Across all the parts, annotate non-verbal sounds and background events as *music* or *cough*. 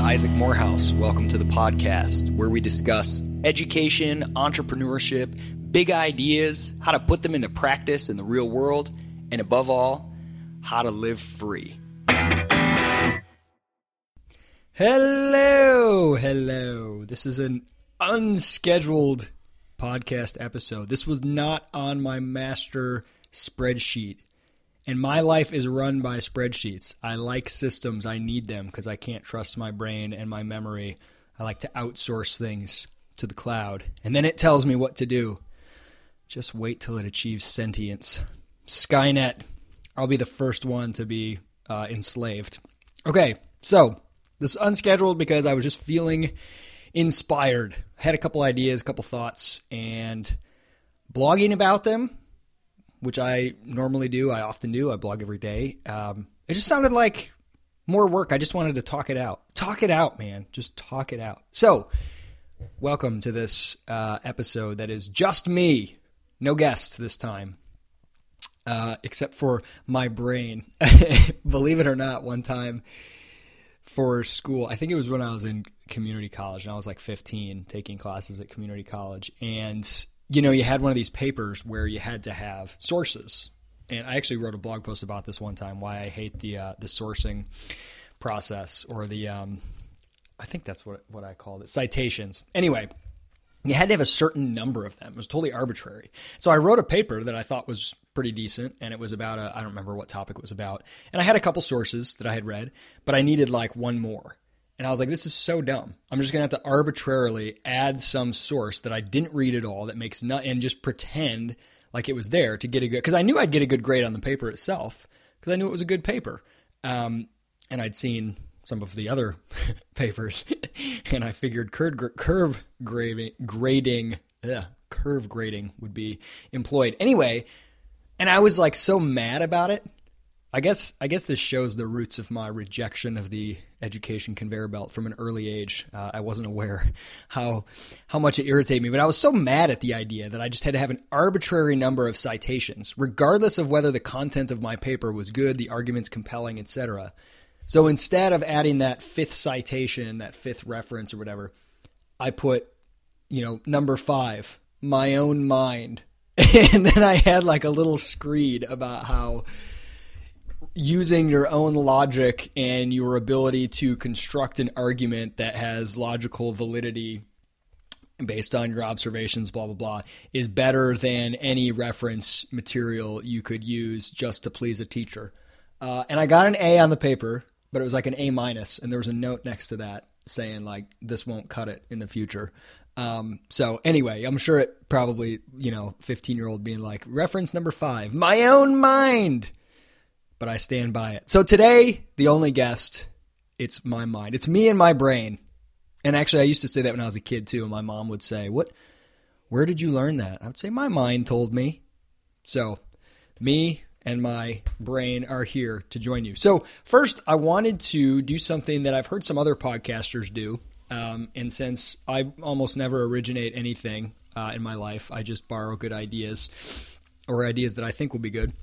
Isaac Morehouse. Welcome to the podcast where we discuss education, entrepreneurship, big ideas, how to put them into practice in the real world, and above all, how to live free. Hello, hello. This is an unscheduled podcast episode. This was not on my master spreadsheet. And my life is run by spreadsheets. I like systems. I need them because I can't trust my brain and my memory. I like to outsource things to the cloud. And then it tells me what to do. Just wait till it achieves sentience. Skynet. I'll be the first one to be uh, enslaved. Okay, so this is unscheduled because I was just feeling inspired. Had a couple ideas, a couple thoughts, and blogging about them which I normally do. I often do. I blog every day. Um, it just sounded like more work. I just wanted to talk it out. Talk it out, man. Just talk it out. So, welcome to this uh, episode that is just me. No guests this time, uh, except for my brain. *laughs* Believe it or not, one time for school, I think it was when I was in community college and I was like 15 taking classes at community college. And you know, you had one of these papers where you had to have sources. And I actually wrote a blog post about this one time why I hate the uh, the sourcing process or the um, I think that's what what I called it citations. Anyway, you had to have a certain number of them. It was totally arbitrary. So I wrote a paper that I thought was pretty decent, and it was about a I don't remember what topic it was about. And I had a couple sources that I had read, but I needed like one more. And I was like, this is so dumb. I'm just going to have to arbitrarily add some source that I didn't read at all that makes not, and just pretend like it was there to get a good, because I knew I'd get a good grade on the paper itself, because I knew it was a good paper. Um, and I'd seen some of the other *laughs* papers, *laughs* and I figured curve, curve grading, grading ugh, curve grading would be employed. Anyway, and I was like so mad about it I guess I guess this shows the roots of my rejection of the education conveyor belt from an early age. Uh, I wasn't aware how how much it irritated me, but I was so mad at the idea that I just had to have an arbitrary number of citations, regardless of whether the content of my paper was good, the arguments compelling, etc. So instead of adding that fifth citation, that fifth reference or whatever, I put, you know, number five, my own mind, *laughs* and then I had like a little screed about how using your own logic and your ability to construct an argument that has logical validity based on your observations, blah, blah, blah, is better than any reference material you could use just to please a teacher. Uh, and I got an A on the paper, but it was like an A minus, and there was a note next to that saying like this won't cut it in the future. Um, so anyway, I'm sure it probably you know 15 year old being like reference number five, my own mind but I stand by it. So today, the only guest, it's my mind. It's me and my brain. And actually, I used to say that when I was a kid too. And my mom would say, "What? Where did you learn that?" I would say, "My mind told me." So, me and my brain are here to join you. So, first, I wanted to do something that I've heard some other podcasters do. Um, and since I almost never originate anything uh, in my life, I just borrow good ideas or ideas that I think will be good.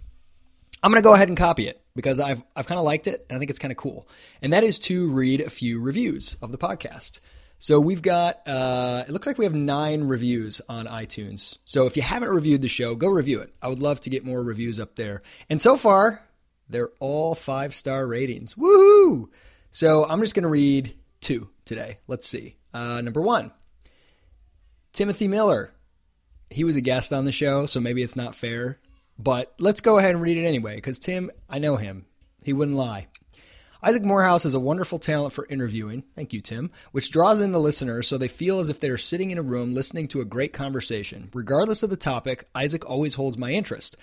I'm going to go ahead and copy it because I've, I've kind of liked it and I think it's kind of cool. And that is to read a few reviews of the podcast. So we've got, uh, it looks like we have nine reviews on iTunes. So if you haven't reviewed the show, go review it. I would love to get more reviews up there. And so far, they're all five star ratings. Woohoo! So I'm just going to read two today. Let's see. Uh, number one, Timothy Miller. He was a guest on the show, so maybe it's not fair but let's go ahead and read it anyway, because Tim, I know him. He wouldn't lie. Isaac Morehouse has a wonderful talent for interviewing, thank you, Tim, which draws in the listener so they feel as if they are sitting in a room listening to a great conversation. Regardless of the topic, Isaac always holds my interest.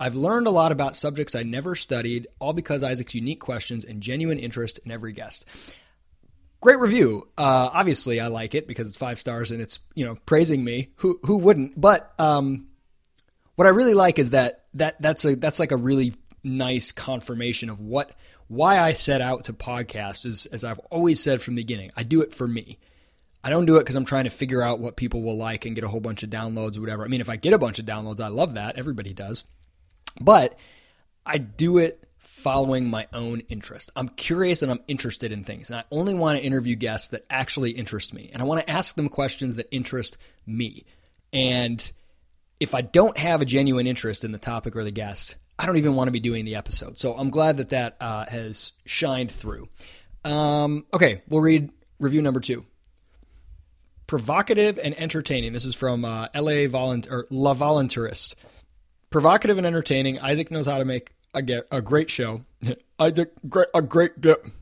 I've learned a lot about subjects I never studied, all because Isaac's unique questions and genuine interest in every guest. Great review. Uh, obviously, I like it because it's five stars and it's you know praising me. Who who wouldn't? But um, what I really like is that that that's a that's like a really nice confirmation of what why I set out to podcast is as I've always said from the beginning, I do it for me. I don't do it because I'm trying to figure out what people will like and get a whole bunch of downloads or whatever. I mean, if I get a bunch of downloads, I love that. Everybody does. But I do it following my own interest. I'm curious and I'm interested in things. And I only want to interview guests that actually interest me. And I want to ask them questions that interest me. And if I don't have a genuine interest in the topic or the guest, I don't even want to be doing the episode. So I'm glad that that uh, has shined through. Um, okay, we'll read review number two. Provocative and entertaining. This is from uh, LA Volunt La Voluntarist. Provocative and entertaining. Isaac knows how to make a, get, a great show. *laughs* Isaac, great, a great.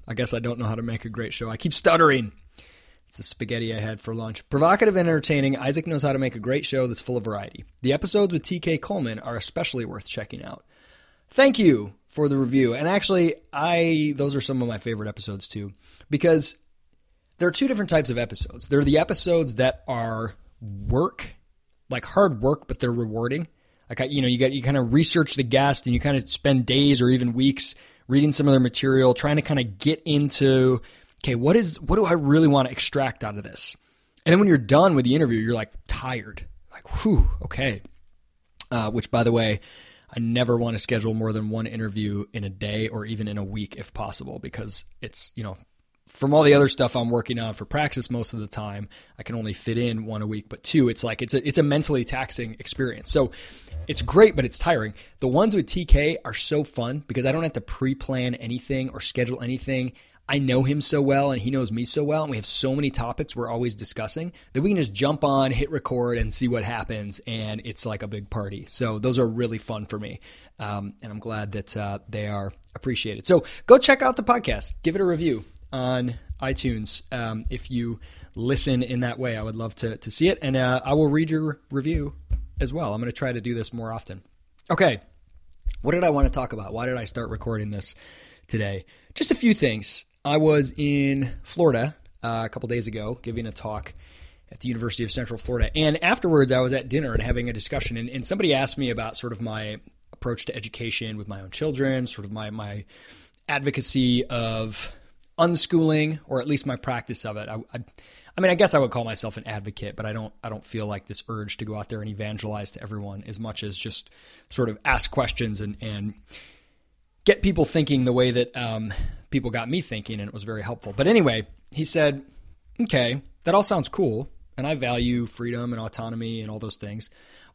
I guess I don't know how to make a great show. I keep stuttering. It's the spaghetti I had for lunch. Provocative and entertaining, Isaac knows how to make a great show that's full of variety. The episodes with TK Coleman are especially worth checking out. Thank you for the review. And actually, I those are some of my favorite episodes too because there are two different types of episodes. There are the episodes that are work, like hard work, but they're rewarding. Like you know, you got you kind of research the guest and you kind of spend days or even weeks reading some of their material, trying to kind of get into okay, what is what do I really want to extract out of this? And then when you're done with the interview, you're like tired, like whew, okay. Uh, which, by the way, I never want to schedule more than one interview in a day or even in a week if possible, because it's you know from all the other stuff I'm working on for praxis most of the time, I can only fit in one a week. But two, it's like it's a it's a mentally taxing experience. So it's great, but it's tiring. The ones with TK are so fun because I don't have to pre-plan anything or schedule anything. I know him so well and he knows me so well, and we have so many topics we're always discussing that we can just jump on, hit record, and see what happens. And it's like a big party. So those are really fun for me. Um, and I'm glad that uh, they are appreciated. So go check out the podcast, give it a review on iTunes um, if you listen in that way. I would love to, to see it. And uh, I will read your review as well. I'm going to try to do this more often. Okay. What did I want to talk about? Why did I start recording this today? Just a few things. I was in Florida uh, a couple days ago giving a talk at the University of Central Florida. And afterwards, I was at dinner and having a discussion. And, and somebody asked me about sort of my approach to education with my own children, sort of my, my advocacy of unschooling, or at least my practice of it. I, I, I mean, I guess I would call myself an advocate, but I don't. I don't feel like this urge to go out there and evangelize to everyone as much as just sort of ask questions and and get people thinking the way that um, people got me thinking, and it was very helpful. But anyway, he said, okay, that all sounds cool, and I value freedom and autonomy and all those things.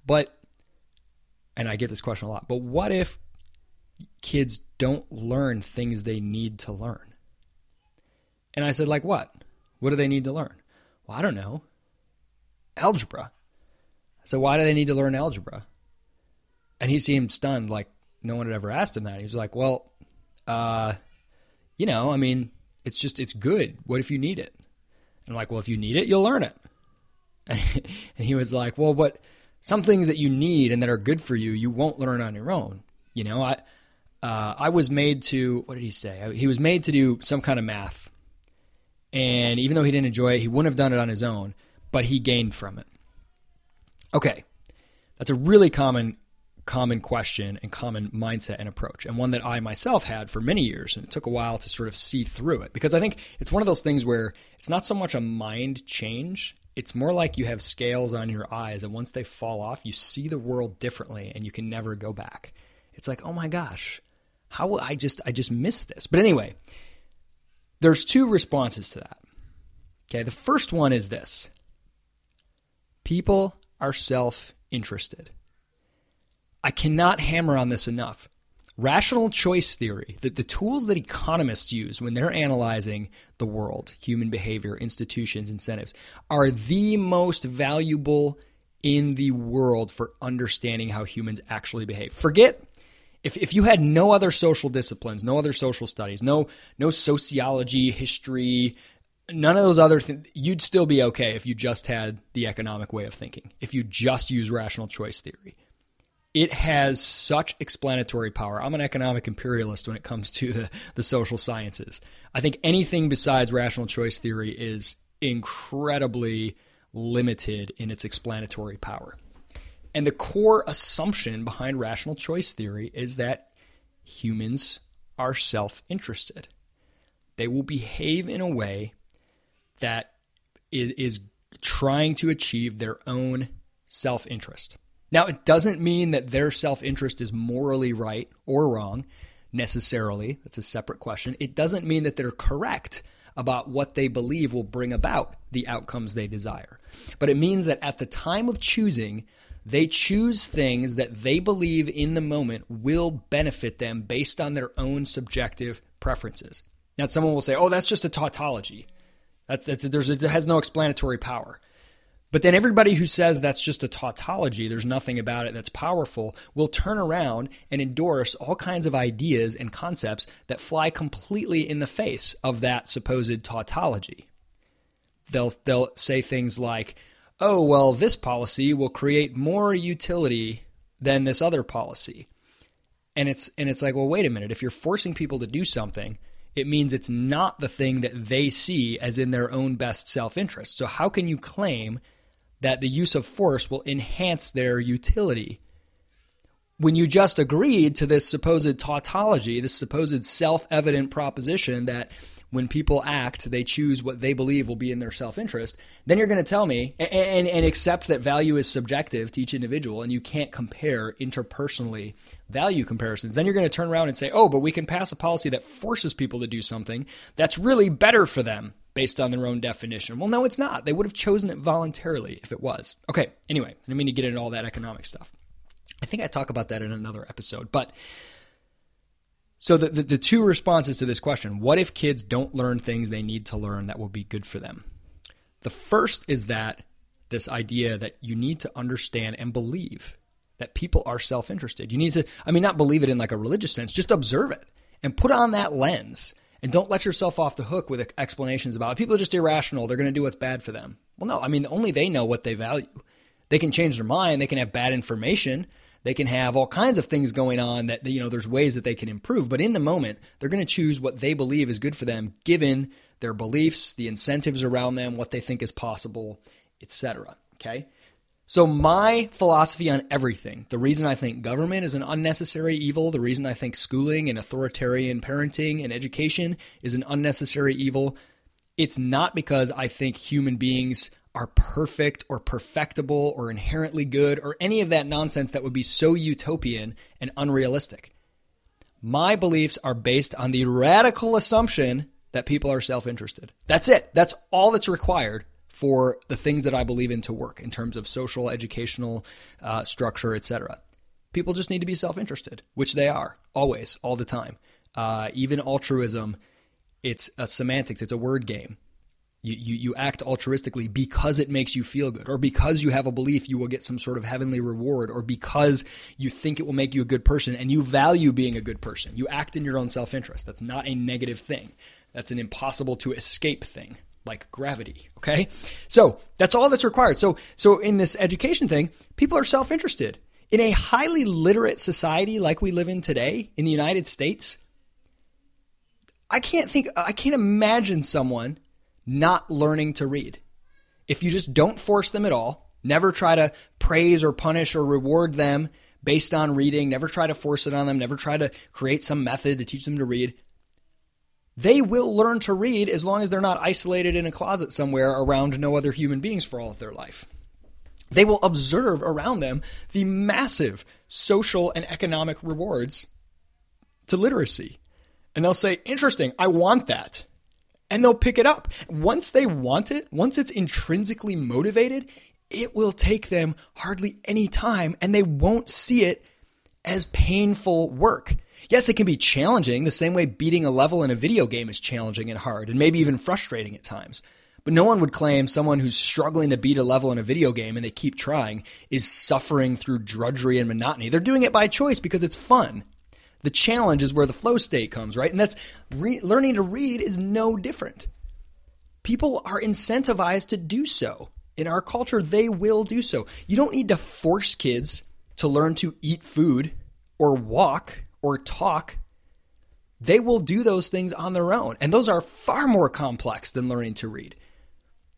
But, and I get this question a lot, but what if kids don't learn things they need to learn? And I said, like what? What do they need to learn? Well, I don't know. Algebra. So why do they need to learn algebra? And he seemed stunned, like no one had ever asked him that. He was like, well, uh, you know, I mean, it's just, it's good. What if you need it? And I'm like, well, if you need it, you'll learn it. *laughs* And he was like, well, what, some things that you need and that are good for you, you won't learn on your own. You know, I, uh, I was made to, what did he say? He was made to do some kind of math. And even though he didn't enjoy it, he wouldn't have done it on his own, but he gained from it. Okay. That's a really common common question and common mindset and approach, and one that I myself had for many years. And it took a while to sort of see through it because I think it's one of those things where it's not so much a mind change. It's more like you have scales on your eyes, and once they fall off, you see the world differently and you can never go back. It's like, oh my gosh, how will I just I just missed this. But anyway, there's two responses to that. Okay, the first one is this. People are self-interested. I cannot hammer on this enough. Rational choice theory, that the tools that economists use when they're analyzing the world, human behavior, institutions, incentives, are the most valuable in the world for understanding how humans actually behave. Forget if, if you had no other social disciplines, no other social studies, no no sociology, history, none of those other things, you'd still be okay if you just had the economic way of thinking. If you just use rational choice theory it has such explanatory power. I'm an economic imperialist when it comes to the, the social sciences. I think anything besides rational choice theory is incredibly limited in its explanatory power. And the core assumption behind rational choice theory is that humans are self interested. They will behave in a way that is, is trying to achieve their own self interest. Now, it doesn't mean that their self interest is morally right or wrong. necessarily. That's a separate question. It doesn't mean that they're correct about what they believe will bring about the outcomes they desire. But it means that at the time of choosing, they choose things that they believe in the moment will benefit them based on their own subjective preferences. Now, someone will say, oh, that's just a tautology. That's, that's there's it has no explanatory power. But then everybody who says that's just a tautology, there's nothing about it that's powerful, will turn around and endorse all kinds of ideas and concepts that fly completely in the face of that supposed tautology. They'll they'll say things like, "Oh, well, this policy will create more utility than this other policy." And it's and it's like, "Well, wait a minute. If you're forcing people to do something, it means it's not the thing that they see as in their own best self-interest. So how can you claim that the use of force will enhance their utility. When you just agreed to this supposed tautology, this supposed self evident proposition that when people act, they choose what they believe will be in their self interest, then you're going to tell me and, and, and, accept that value is subjective to each individual and you can't compare interpersonally value comparisons. Then you're going to turn around and say, oh, but we can pass a policy that forces people to do something that's really better for them based on their own definition. Well, no, it's not. They would have chosen it voluntarily if it was. Okay, anyway, I mean to get into all that economic stuff. I think I talk about that in another episode. But so the, the, the, two responses to this question what if kids don't learn things they need to learn that will be good for them? The first is that this idea that you need to understand and believe that people are self interested. You need to, I mean, not believe it in like a religious sense, just observe it and put on that lens and don't let yourself off the hook with explanations about people are just irrational. They're going to do what's bad for them. Well, no, I mean, only they know what they value. They can change their mind. They can have bad information. They can have all kinds of things going on that, you know, there's ways that they can improve. But in the moment, they're going to choose what they believe is good for them, given their beliefs, the incentives around them, what they think is possible, etc. Okay. So, my philosophy on everything, the reason I think government is an unnecessary evil, the reason I think schooling and authoritarian parenting and education is an unnecessary evil, it's not because I think human beings are perfect or perfectible or inherently good or any of that nonsense that would be so utopian and unrealistic. My beliefs are based on the radical assumption that people are self interested. That's it. That's all that's required for the things that I believe in to work in terms of social, educational uh, structure, etc. People just need to be self interested, which they are always, all the time. Uh, even altruism, it's a semantics, it's a word game. You, you, you act altruistically because it makes you feel good, or because you have a belief you will get some sort of heavenly reward, or because you think it will make you a good person and you value being a good person. You act in your own self interest. That's not a negative thing, that's an impossible to escape thing like gravity. Okay. So that's all that's required. So, so in this education thing, people are self interested. In a highly literate society like we live in today in the United States, I can't think, I can't imagine someone not learning to read. If you just don't force them at all, never try to praise or punish or reward them based on reading, never try to force it on them, never try to create some method to teach them to read, they will learn to read as long as they're not isolated in a closet somewhere around no other human beings for all of their life. They will observe around them the massive social and economic rewards to literacy. And they'll say, Interesting, I want that. And they'll pick it up. Once they want it, once it's intrinsically motivated, it will take them hardly any time and they won't see it as painful work. Yes, it can be challenging, the same way beating a level in a video game is challenging and hard, and maybe even frustrating at times. But no one would claim someone who's struggling to beat a level in a video game and they keep trying is suffering through drudgery and monotony. They're doing it by choice because it's fun. The challenge is where the flow state comes, right? And that's re- learning to read is no different. People are incentivized to do so. In our culture, they will do so. You don't need to force kids to learn to eat food or walk or talk, they will do those things on their own. And those are far more complex than learning to read.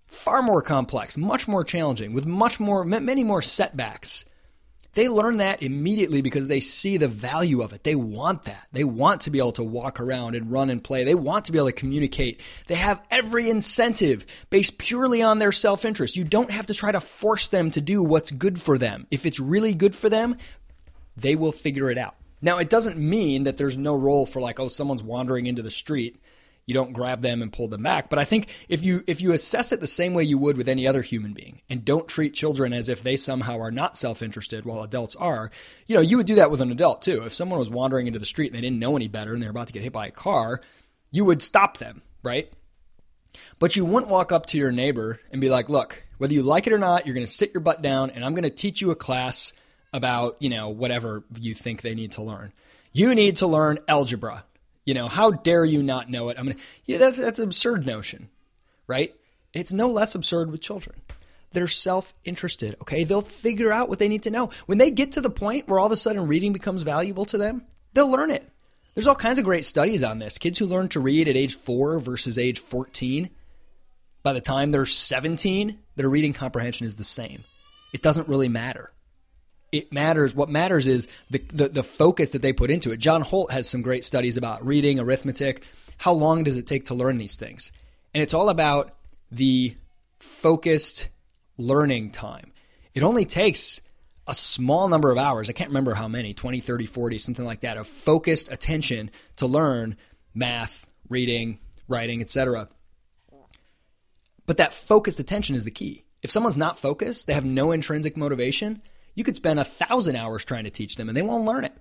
Far more complex, much more challenging, with much more, many more setbacks. They learn that immediately because they see the value of it. They want that. They want to be able to walk around and run and play. They want to be able to communicate. They have every incentive based purely on their self interest. You don't have to try to force them to do what's good for them. If it's really good for them, they will figure it out. Now, it doesn't mean that there's no role for like, oh, someone's wandering into the street. You don't grab them and pull them back. But I think if you if you assess it the same way you would with any other human being and don't treat children as if they somehow are not self-interested while adults are, you know, you would do that with an adult too. If someone was wandering into the street and they didn't know any better and they're about to get hit by a car, you would stop them, right? But you wouldn't walk up to your neighbor and be like, look, whether you like it or not, you're going to sit your butt down and I'm going to teach you a class about, you know, whatever you think they need to learn. You need to learn algebra. You know, how dare you not know it? I mean, yeah, that's that's an absurd notion, right? It's no less absurd with children. They're self-interested, okay? They'll figure out what they need to know. When they get to the point where all of a sudden reading becomes valuable to them, they'll learn it. There's all kinds of great studies on this. Kids who learn to read at age 4 versus age 14, by the time they're 17, their reading comprehension is the same. It doesn't really matter it matters. What matters is the, the, the focus that they put into it. John Holt has some great studies about reading, arithmetic. How long does it take to learn these things? And it's all about the focused learning time. It only takes a small number of hours. I can't remember how many 20, 30, 40, something like that of focused attention to learn math, reading, writing, etc. But that focused attention is the key. If someone's not focused, they have no intrinsic motivation, you could spend a thousand hours trying to teach them and they won't learn it.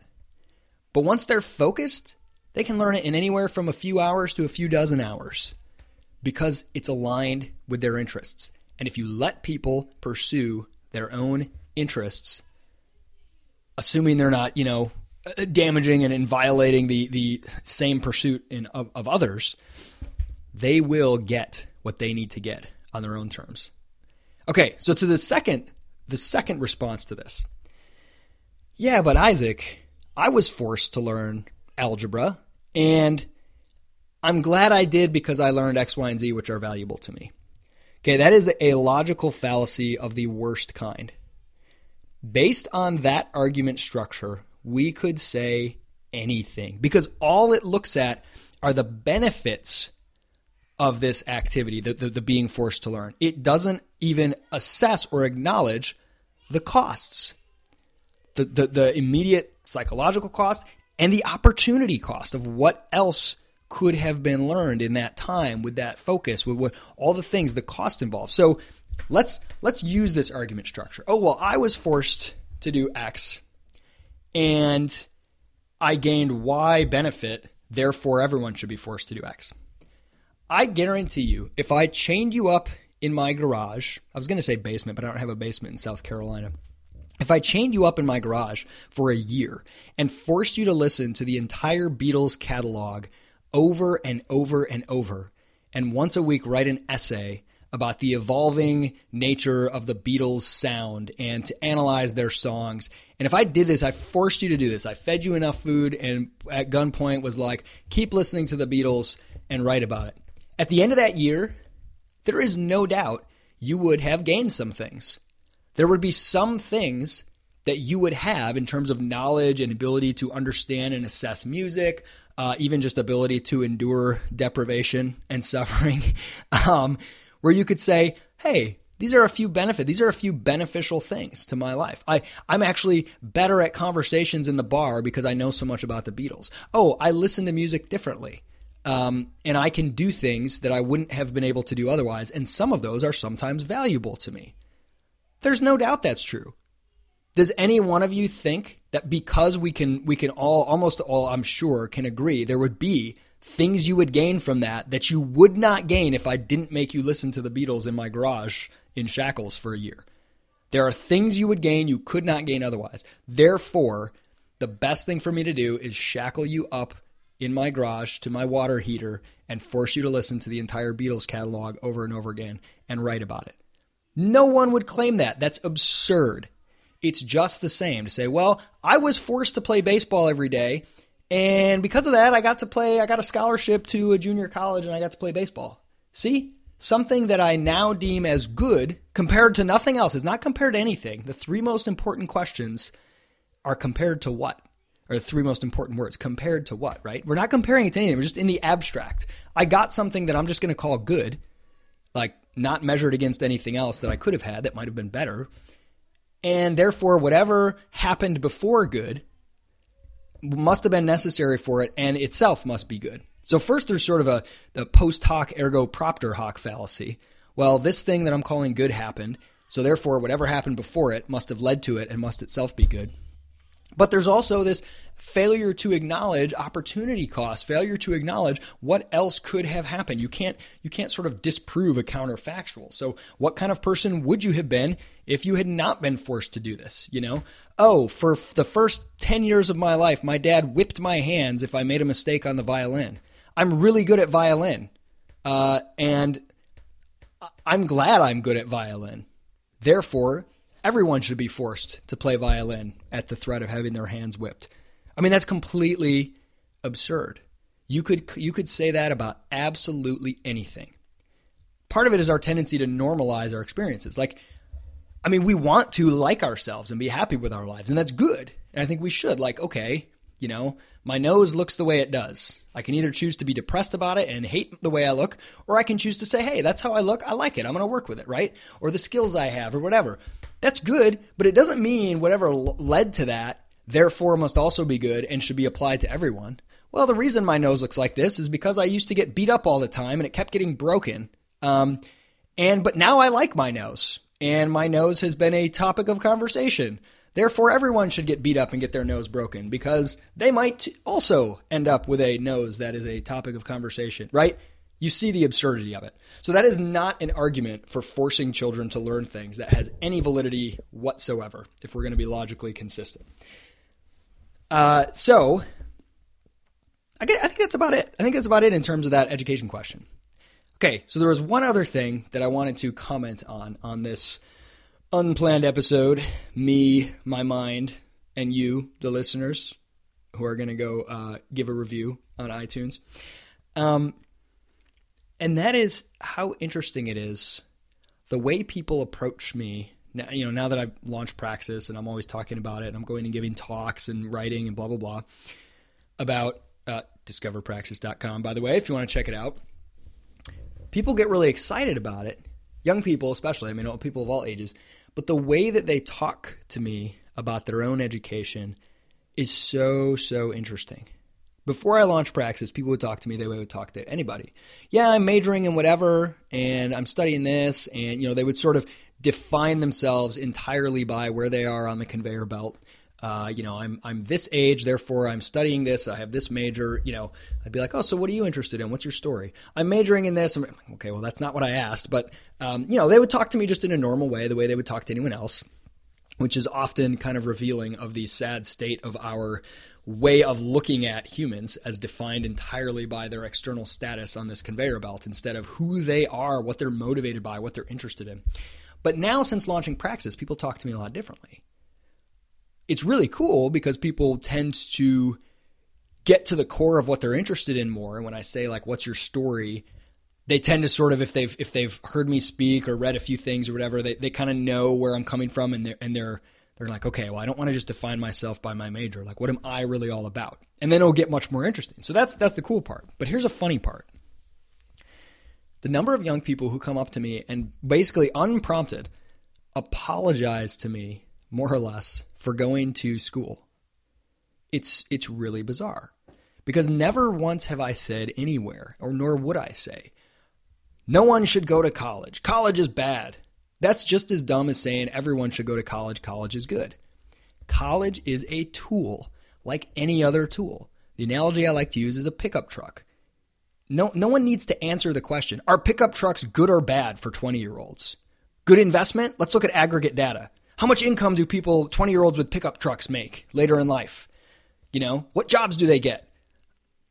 But once they're focused, they can learn it in anywhere from a few hours to a few dozen hours because it's aligned with their interests. And if you let people pursue their own interests, assuming they're not, you know, uh, damaging and, violating the, the same pursuit in, of, of others, they will get what they need to get on their own terms. Okay, so to the second the second response to this. Yeah, but Isaac, I was forced to learn algebra, and I'm glad I did because I learned X, Y, and Z, which are valuable to me. Okay, that is a logical fallacy of the worst kind. Based on that argument structure, we could say anything because all it looks at are the benefits of this activity, the, the, the, being forced to learn. It doesn't even assess or acknowledge the costs, the, the, the immediate psychological cost and the opportunity cost of what else could have been learned in that time with that focus, with what, all the things, the cost involved. So let's let's use this argument structure. Oh well, I was forced to do X, and I gained Y benefit. Therefore, everyone should be forced to do X. I guarantee you, if I chained you up in my garage, I was going to say basement, but I don't have a basement in South Carolina. If I chained you up in my garage for a year and forced you to listen to the entire Beatles catalog over and over and over, and once a week write an essay about the evolving nature of the Beatles' sound and to analyze their songs. And if I did this, I forced you to do this. I fed you enough food and at gunpoint was like, keep listening to the Beatles and write about it. At the end of that year, there is no doubt you would have gained some things. There would be some things that you would have in terms of knowledge and ability to understand and assess music, uh, even just ability to endure deprivation and *laughs* suffering, um, where you could say, hey, these are a few benefit. These are a few beneficial things to my life. I, I'm actually better at conversations in the bar because I know so much about the Beatles. Oh, I listen to music differently. Um, and I can do things that I wouldn't have been able to do otherwise. And some of those are sometimes valuable to me. There's no doubt that's true. Does any one of you think that because we can, we can all, almost all, I'm sure, can agree, there would be things you would gain from that that you would not gain if I didn't make you listen to the Beatles in my garage in shackles for a year? There are things you would gain you could not gain otherwise. Therefore, the best thing for me to do is shackle you up in my garage to my water heater and force you to listen to the entire Beatles catalog over and over again and write about it. No one would claim that. That's absurd. It's just the same to say, well, I was forced to play baseball every day, and because of that, I got to play, I got a scholarship to a junior college and I got to play baseball. See? Something that I now deem as good compared to nothing else. is not compared to anything. The three most important questions are compared to what? Are the three most important words. Compared to what, right? We're not comparing it to anything. We're just in the abstract. I got something that I'm just going to call good, like not measured against anything else that I could have had that might have been better. And therefore, whatever happened before good must have been necessary for it and itself must be good. So first there's sort of a the post hoc ergo propter hoc fallacy. Well, this thing that I'm calling good happened, so therefore whatever happened before it must have led to it and must itself be good. But there's also this failure to acknowledge opportunity cost, failure to acknowledge what else could have happened. You can't you can't sort of disprove a counterfactual. So what kind of person would you have been if you had not been forced to do this, you know? Oh, for the first 10 years of my life, my dad whipped my hands if I made a mistake on the violin. I'm really good at violin. Uh, and I'm glad I'm good at violin. Therefore, everyone should be forced to play violin at the threat of having their hands whipped. I mean, that's completely absurd. You could you could say that about absolutely anything. Part of it is our tendency to normalize our experiences. Like I mean, we want to like ourselves and be happy with our lives, and that's good. And I think we should. Like, okay, you know, my nose looks the way it does. I can either choose to be depressed about it and hate the way I look, or I can choose to say, hey, that's how I look. I like it. I'm going to work with it, right? Or the skills I have, or whatever. That's good, but it doesn't mean whatever led to that, therefore, must also be good and should be applied to everyone. Well, the reason my nose looks like this is because I used to get beat up all the time and it kept getting broken. Um, and but now I like my nose, and my nose has been a topic of conversation. Therefore, everyone should get beat up and get their nose broken because they might also end up with a nose that is a topic of conversation, right? You see the absurdity of it. So, that is not an argument for forcing children to learn things that has any validity whatsoever, if we're going to be logically consistent. Uh, so, I, I think that's about it. I think that's about it in terms of that education question. Okay, so there was one other thing that I wanted to comment on on this unplanned episode, me, my mind, and you, the listeners, who are going to go uh, give a review on iTunes. Um, and that is how interesting it is the way people approach me. Now, you know, now that I've launched Praxis and I'm always talking about it, and I'm going and giving talks and writing and blah blah blah about uh, discoverpraxis.com. By the way, if you want to check it out, people get really excited about it. Young people, especially. I mean, people of all ages but the way that they talk to me about their own education is so, so interesting. Before I launched Praxis, people would talk to me the way they would talk to anybody. Yeah, I'm majoring in whatever, and I'm studying this, and you know they would sort of define themselves entirely by where they are on the conveyor belt uh, you know, I'm I'm this age, therefore I'm studying this. I have this major. You know, I'd be like, oh, so what are you interested in? What's your story? I'm majoring in this. I'm like, okay, well, that's not what I asked, but um, you know, they would talk to me just in a normal way, the way they would talk to anyone else, which is often kind of revealing of the sad state of our way of looking at humans as defined entirely by their external status on this conveyor belt instead of who they are, what they're motivated by, what they're interested in. But now, since launching Praxis, people talk to me a lot differently it's really cool because people tend to get to the core of what they're interested in more. And when I say like, "What's your story?" they tend to sort of if they've if they've heard me speak or read a few things or whatever, they, they kind of know where I'm coming from, and they're and they're they're like, okay, well, I don't want to just define myself by my major. Like, what am I really all about? And then it'll get much more interesting. So that's that's the cool part. But here's a funny part. The number of young people who come up to me and basically unprompted apologize to me more or less for going to school. It's it's really bizarre. Because never once have I said anywhere, or nor would I say, no one should go to college. College is bad. That's just as dumb as saying everyone should go to college. College is good. College is a tool, like any other tool. The analogy I like to use is a pickup truck. No, no one needs to answer the question Are pickup trucks good or bad for 20 year olds? Good investment? Let's look at aggregate data. How much income do people, 20 year olds with pickup trucks, make later in life? You know, what jobs do they get?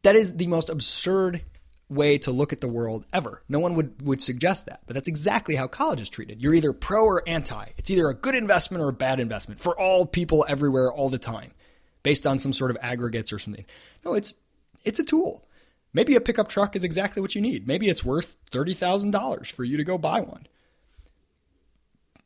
That is the most absurd way to look at the world ever. No one would, would suggest that, but that's exactly how college is treated. You're either pro or anti. It's either a good investment or a bad investment for all people everywhere all the time, based on some sort of aggregates or something. No, it's it's a tool. Maybe a pickup truck is exactly what you need. Maybe it's worth $30,000 for you to go buy one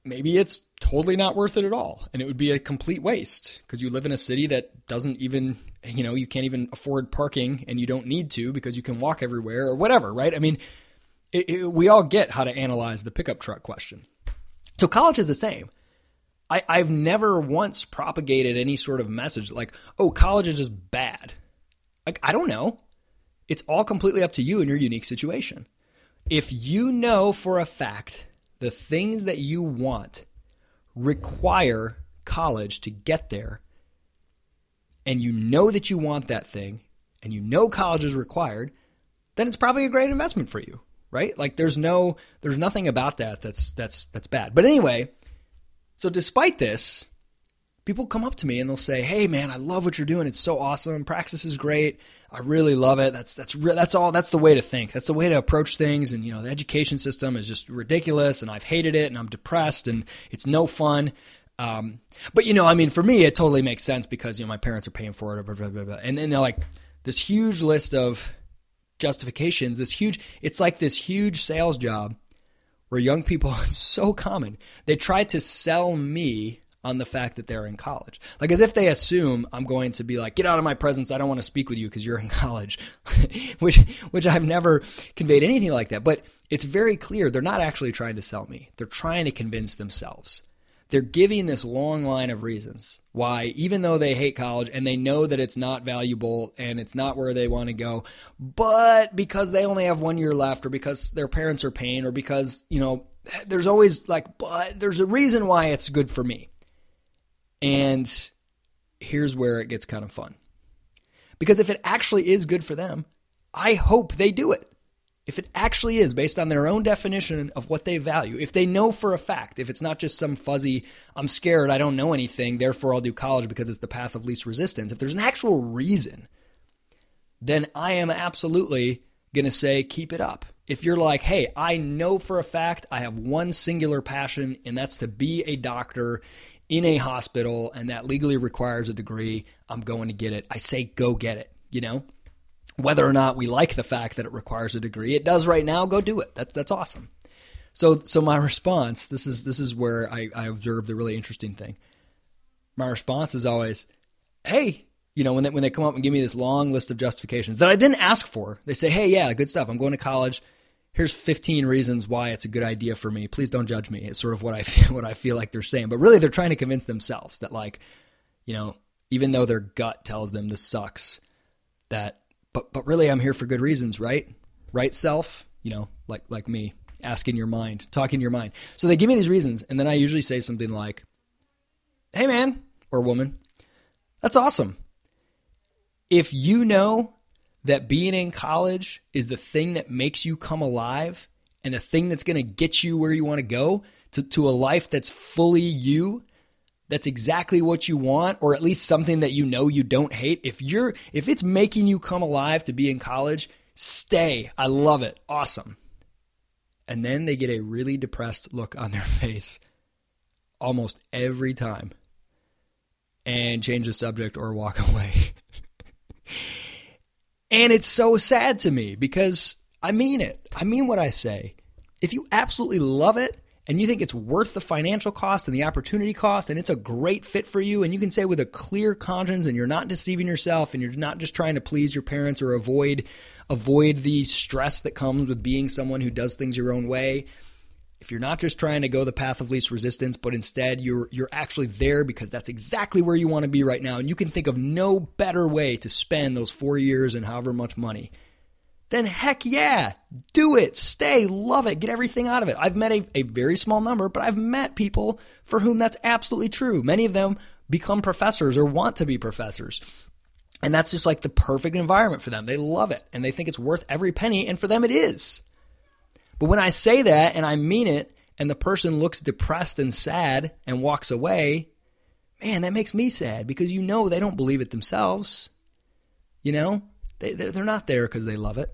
maybe it's totally not worth it at all and it would be a complete waste because you live in a city that doesn't even you know you can't even afford parking and you don't need to because you can walk everywhere or whatever right i mean it, it, we all get how to analyze the pickup truck question so college is the same I, I've never once propagated any sort of message like, oh, college is just bad. Like, I don't know. It's all completely up to you and your unique situation. If you know for a fact the things that you want require college to get there, and you know that you want that thing, and you know college is required, then it's probably a great investment for you, right? Like there's no there's nothing about that that's that's that's bad. But anyway, so despite this, people come up to me and they'll say, "Hey man, I love what you're doing. It's so awesome. Praxis is great. I really love it. That's that's re- that's all. That's the way to think. That's the way to approach things. And you know, the education system is just ridiculous, and I've hated it, and I'm depressed, and it's no fun." Um, but you know, I mean, for me, it totally makes sense because you know my parents are paying for it, blah, blah, blah, and then they're like this huge list of justifications. This huge, it's like this huge sales job where young people *laughs* so common. They try to sell me on the fact that they're in college. Like as if they assume I'm going to be like, get out of my presence. I don't want to speak with you because you're in college, *laughs* which, which I've never conveyed anything like that. But it's very clear they're not actually trying to sell me. They're trying to convince themselves. They're giving this long line of reasons why, even though they hate college and they know that it's not valuable and it's not where they want to go, but because they only have one year left or because their parents are paying or because, you know, there's always like, but there's a reason why it's good for me. And here's where it gets kind of fun. Because if it actually is good for them, I hope they do it. If it actually is based on their own definition of what they value, if they know for a fact, if it's not just some fuzzy, I'm scared, I don't know anything, therefore I'll do college because it's the path of least resistance, if there's an actual reason, then I am absolutely going to say, keep it up. If you're like, hey, I know for a fact I have one singular passion, and that's to be a doctor in a hospital and that legally requires a degree, I'm going to get it. I say go get it, you know? Whether or not we like the fact that it requires a degree, it does right now, go do it. That's that's awesome. So so my response, this is this is where I, I observe the really interesting thing. My response is always, hey, you know, when they, when they come up and give me this long list of justifications that I didn't ask for, they say, hey, yeah, good stuff. I'm going to college here's 15 reasons why it's a good idea for me. Please don't judge me. It's sort of what I *laughs* feel, what I feel like they're saying, but really they're trying to convince themselves that like, you know, even though their gut tells them this sucks, that but but really I'm here for good reasons, right? Right self, you know, like like me, asking your mind, talking your mind. So they give me these reasons, and then I usually say something like, "Hey man or woman, that's awesome. If you know that being in college is the thing that makes you come alive and the thing that's going to get you where you want to go to, to a life that's fully you that's exactly what you want or at least something that you know you don't hate. If you're if it's making you come alive to be in college stay. I love it. Awesome. And then they get a really depressed look on their *laughs* face almost every time and change the subject or walk *laughs* away and it's so sad to me because I mean it. I mean what I say. If you absolutely love it and you think it's worth the financial cost and the opportunity cost and it's a great fit for you and you can say with a clear conscience and you're not deceiving yourself and you're not just trying to please your parents or avoid avoid the stress that comes with being someone who does things your own way if you're not just trying to go the path of least resistance, but instead you're you're actually there because that's exactly where you want to be right now, and you can think of no better way to spend those four years and however much money, then heck yeah, do it, stay, love it, get everything out of it. I've met a, a very small number, but I've met people for whom that's absolutely true. Many of them become professors or want to be professors. And that's just like the perfect environment for them. They love it and they think it's worth every penny, and for them it is. But when I say that and I mean it, and the person looks depressed and sad and walks away, man, that makes me sad because you know they don't believe it themselves. You know, they, they're not there because they love it.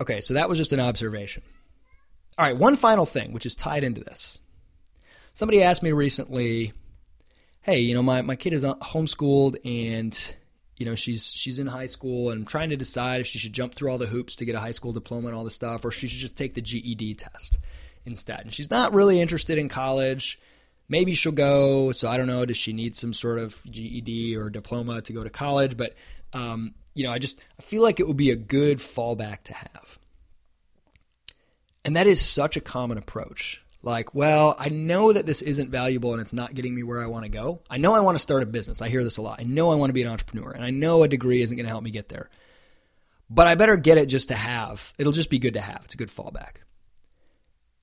Okay, so that was just an observation. All right, one final thing, which is tied into this. Somebody asked me recently, hey, you know, my, my kid is homeschooled and you know she's she's in high school and trying to decide if she should jump through all the hoops to get a high school diploma and all this stuff or she should just take the GED test instead. And she's not really interested in college. Maybe she'll go. So I don't know. Does she need some sort of GED or diploma to go to college? But um, you know, I just I feel like it would be a good fallback to have. And that is such a common approach. Like, well, I know that this isn't valuable and it's not getting me where I want to go. I know I want to start a business. I hear this a lot. I know I want to be an entrepreneur and I know a degree isn't going to help me get there. But I better get it just to have. It'll just be good to have. It's a good fallback.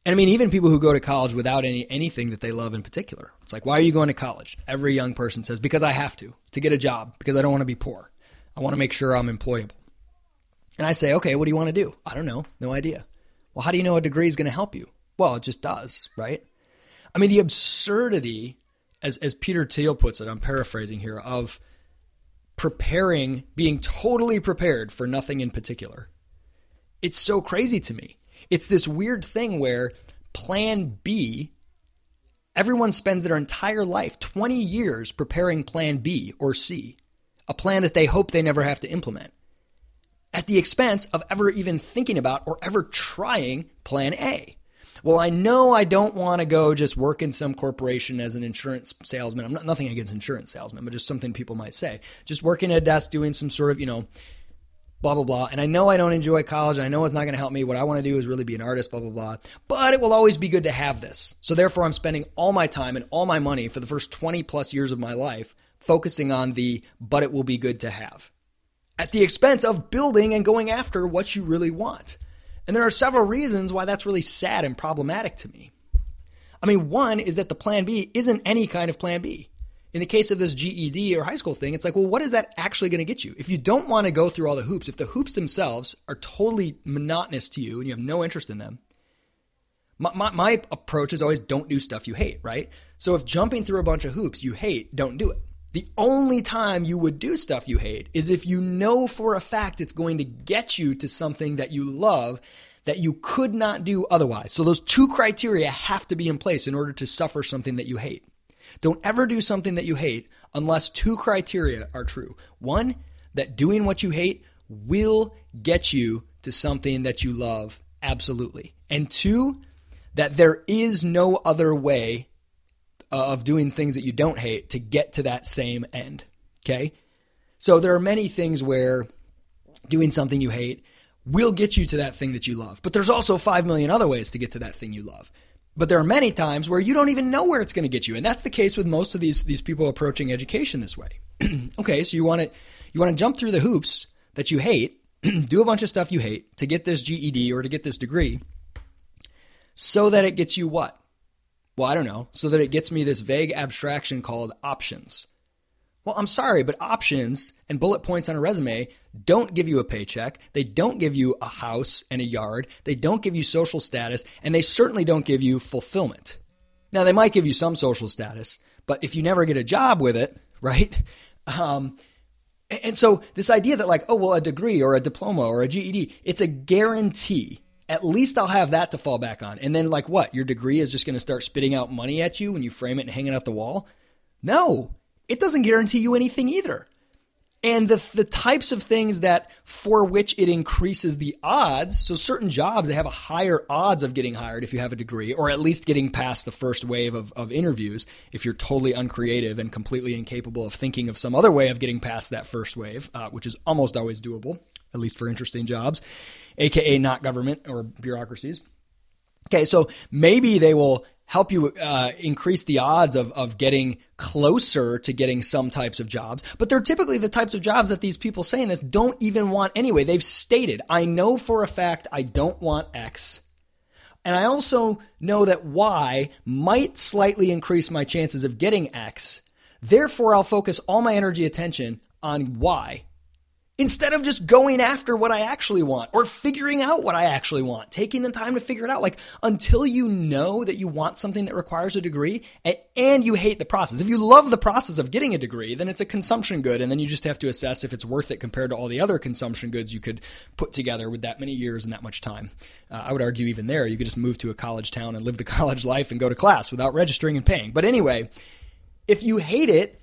And I mean, even people who go to college without any anything that they love in particular. It's like, why are you going to college? Every young person says, because I have to, to get a job, because I don't want to be poor. I want to make sure I'm employable. And I say, okay, what do you want to do? I don't know. No idea. Well, how do you know a degree is going to help you? Well, it just does, right? I mean, the absurdity, as, as Peter Thiel puts it, I'm paraphrasing here, of preparing, being totally prepared for nothing in particular. It's so crazy to me. It's this weird thing where plan B, everyone spends their entire life, 20 years, preparing plan B or C, a plan that they hope they never have to implement, at the expense of ever even thinking about or ever trying plan A. Well, I know I don't want to go just work in some corporation as an insurance salesman. I'm not nothing against insurance salesmen, but just something people might say. Just working at a desk doing some sort of, you know, blah blah blah. And I know I don't enjoy college. and I know it's not going to help me. What I want to do is really be an artist, blah blah blah. But it will always be good to have this. So therefore, I'm spending all my time and all my money for the first 20 plus years of my life focusing on the but it will be good to have at the expense of building and going after what you really want. And there are several reasons why that's really sad and problematic to me. I mean, one is that the plan B isn't any kind of plan B in the case of this GED or high school thing, it's like, well, what is that actually going to get you? If you don't want to go through all the hoops, if the hoops themselves are totally monotonous to you and you have no interest in them, my, my, my, approach is always don't do stuff you hate, right? So if jumping through a bunch of hoops you hate, don't do it. The only time you would do stuff you hate is if you know for a fact it's going to get you to something that you love that you could not do otherwise. So those two criteria have to be in place in order to suffer something that you hate. Don't ever do something that you hate unless two criteria are true. One, that doing what you hate will get you to something that you love, absolutely. And two, that there is no other way of doing things that you don't hate to get to that same end. Okay? So there are many things where doing something you hate will get you to that thing that you love. But there's also 5 million other ways to get to that thing you love. But there are many times where you don't even know where it's going to get you, and that's the case with most of these these people approaching education this way. *clears throat* okay, so you want to you want to jump through the hoops that you hate, *clears throat* do a bunch of stuff you hate to get this GED or to get this degree, so that it gets you what? Well, I don't know. So that it gets me this vague abstraction called options. Well, I'm sorry, but options and bullet points on a resume don't give you a paycheck. They don't give you a house and a yard. They don't give you social status, and they certainly don't give you fulfillment. Now, they might give you some social status, but if you never get a job with it, *laughs* right? Um, and so this idea that like, oh, well, a degree or a diploma or a GED, it's a guarantee. At least I'll have that to fall back on. And then like what? Your degree is just going to start spitting out money at you when you frame it and hang it out the wall? No, it doesn't guarantee you anything either. And the, the types of things that for which it increases the odds, so certain jobs, they have a higher odds of getting hired if you have a degree, or at least getting past the first wave of, of interviews if you're totally uncreative and completely incapable of thinking of some other way of getting past that first wave, uh, which is almost always doable, at least for interesting jobs, aka not government or bureaucracies. Okay, so maybe they will help you uh, increase the odds of, of getting closer to getting some types of jobs. But they're typically the types of jobs that these people saying this don't even want anyway. They've stated, I know for a fact I don't want X. And I also know that Y might slightly increase my chances of getting X. Therefore, I'll focus all my energy attention on Y instead of just going after what I actually want or figuring out what I actually want, taking the time to figure it out. Like until you know that you want something that requires a degree and you hate the process. If you love the process of getting a degree, then it's a consumption good. And then you just have to assess if it's worth it compared to all the other consumption goods you could put together with that many years and that much time. Uh, I would argue even there, you could just move to a college town and live the *laughs* college life and go to class without registering and paying. But anyway, if you hate it,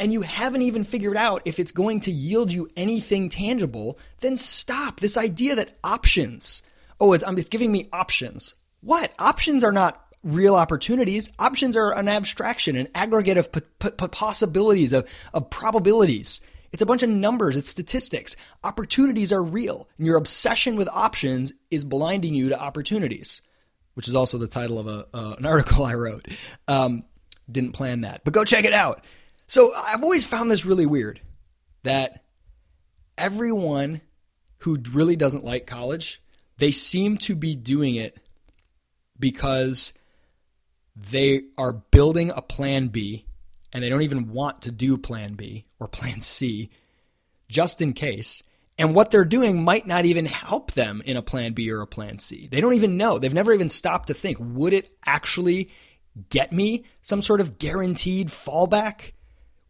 and you haven't even figured out if it's going to yield you anything tangible, then stop. This idea that options, oh, it's, it's giving me options. What? Options are not real opportunities. Options are an abstraction, an aggregate of p- p- possibilities, of, of probabilities. It's a bunch of numbers, it's statistics. Opportunities are real, and your obsession with options is blinding you to opportunities. which is also the title of a, uh, an article I wrote. Um, didn't plan that, but go check it out. So I've always found this really weird that everyone who really doesn't like college, they seem to be doing it because they are building a plan B and they don't even want to do plan B or plan C just in case. And what they're doing might not even help them in a plan B or a plan C. They don't even know. They've never even stopped to think would it actually get me some sort of guaranteed fallback?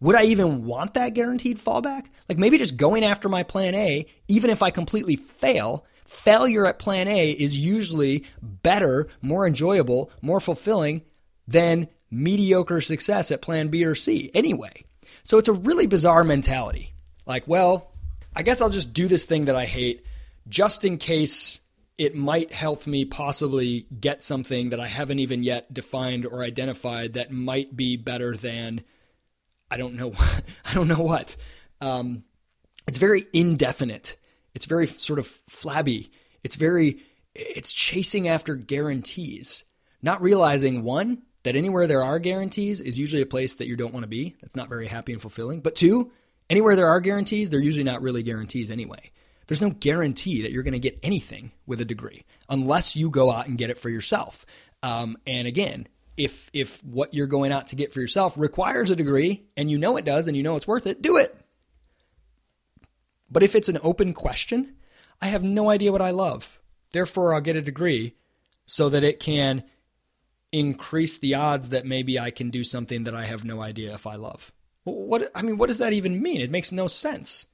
Would I even want that guaranteed fallback? Like maybe just going after my plan A, even if I completely fail, failure at plan A is usually better, more enjoyable, more fulfilling than mediocre success at plan B or C anyway. So it's a really bizarre mentality. Like, well, I guess I'll just do this thing that I hate just in case it might help me possibly get something that I haven't even yet defined or identified that might be better than I don't know *laughs* I don't know what. Um, it's very indefinite. It's very sort of flabby. It's very it's chasing after guarantees, not realizing one that anywhere there are guarantees is usually a place that you don't want to be. That's not very happy and fulfilling. But two, anywhere there are guarantees, they're usually not really guarantees anyway. There's no guarantee that you're going to get anything with a degree unless you go out and get it for yourself. Um, and again, if if what you're going out to get for yourself requires a degree and you know it does and you know it's worth it, do it. But if it's an open question, I have no idea what I love. Therefore, I'll get a degree so that it can increase the odds that maybe I can do something that I have no idea if I love. What I mean, what does that even mean? It makes no sense.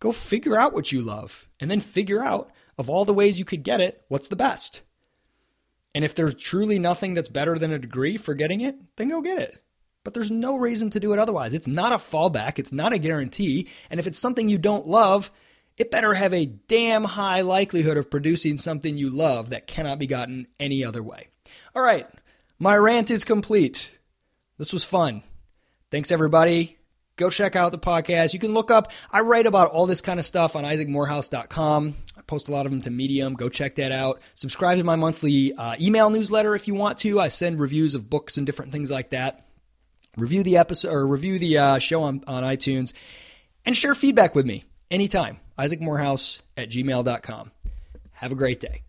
Go figure out what you love and then figure out of all the ways you could get it, what's the best. And if there's truly nothing that's better than a degree for getting it, then go get it. But there's no reason to do it otherwise. It's not a fallback, it's not a guarantee. And if it's something you don't love, it better have a damn high likelihood of producing something you love that cannot be gotten any other way. All right, my rant is complete. This was fun. Thanks, everybody. Go check out the podcast. You can look up, I write about all this kind of stuff on isaacmorehouse.com. Post a lot of them to Medium. Go check that out. Subscribe to my monthly uh, email newsletter if you want to. I send reviews of books and different things like that. Review the episode or review the uh, show on, on iTunes and share feedback with me anytime. Isaac Morehouse at gmail.com. Have a great day.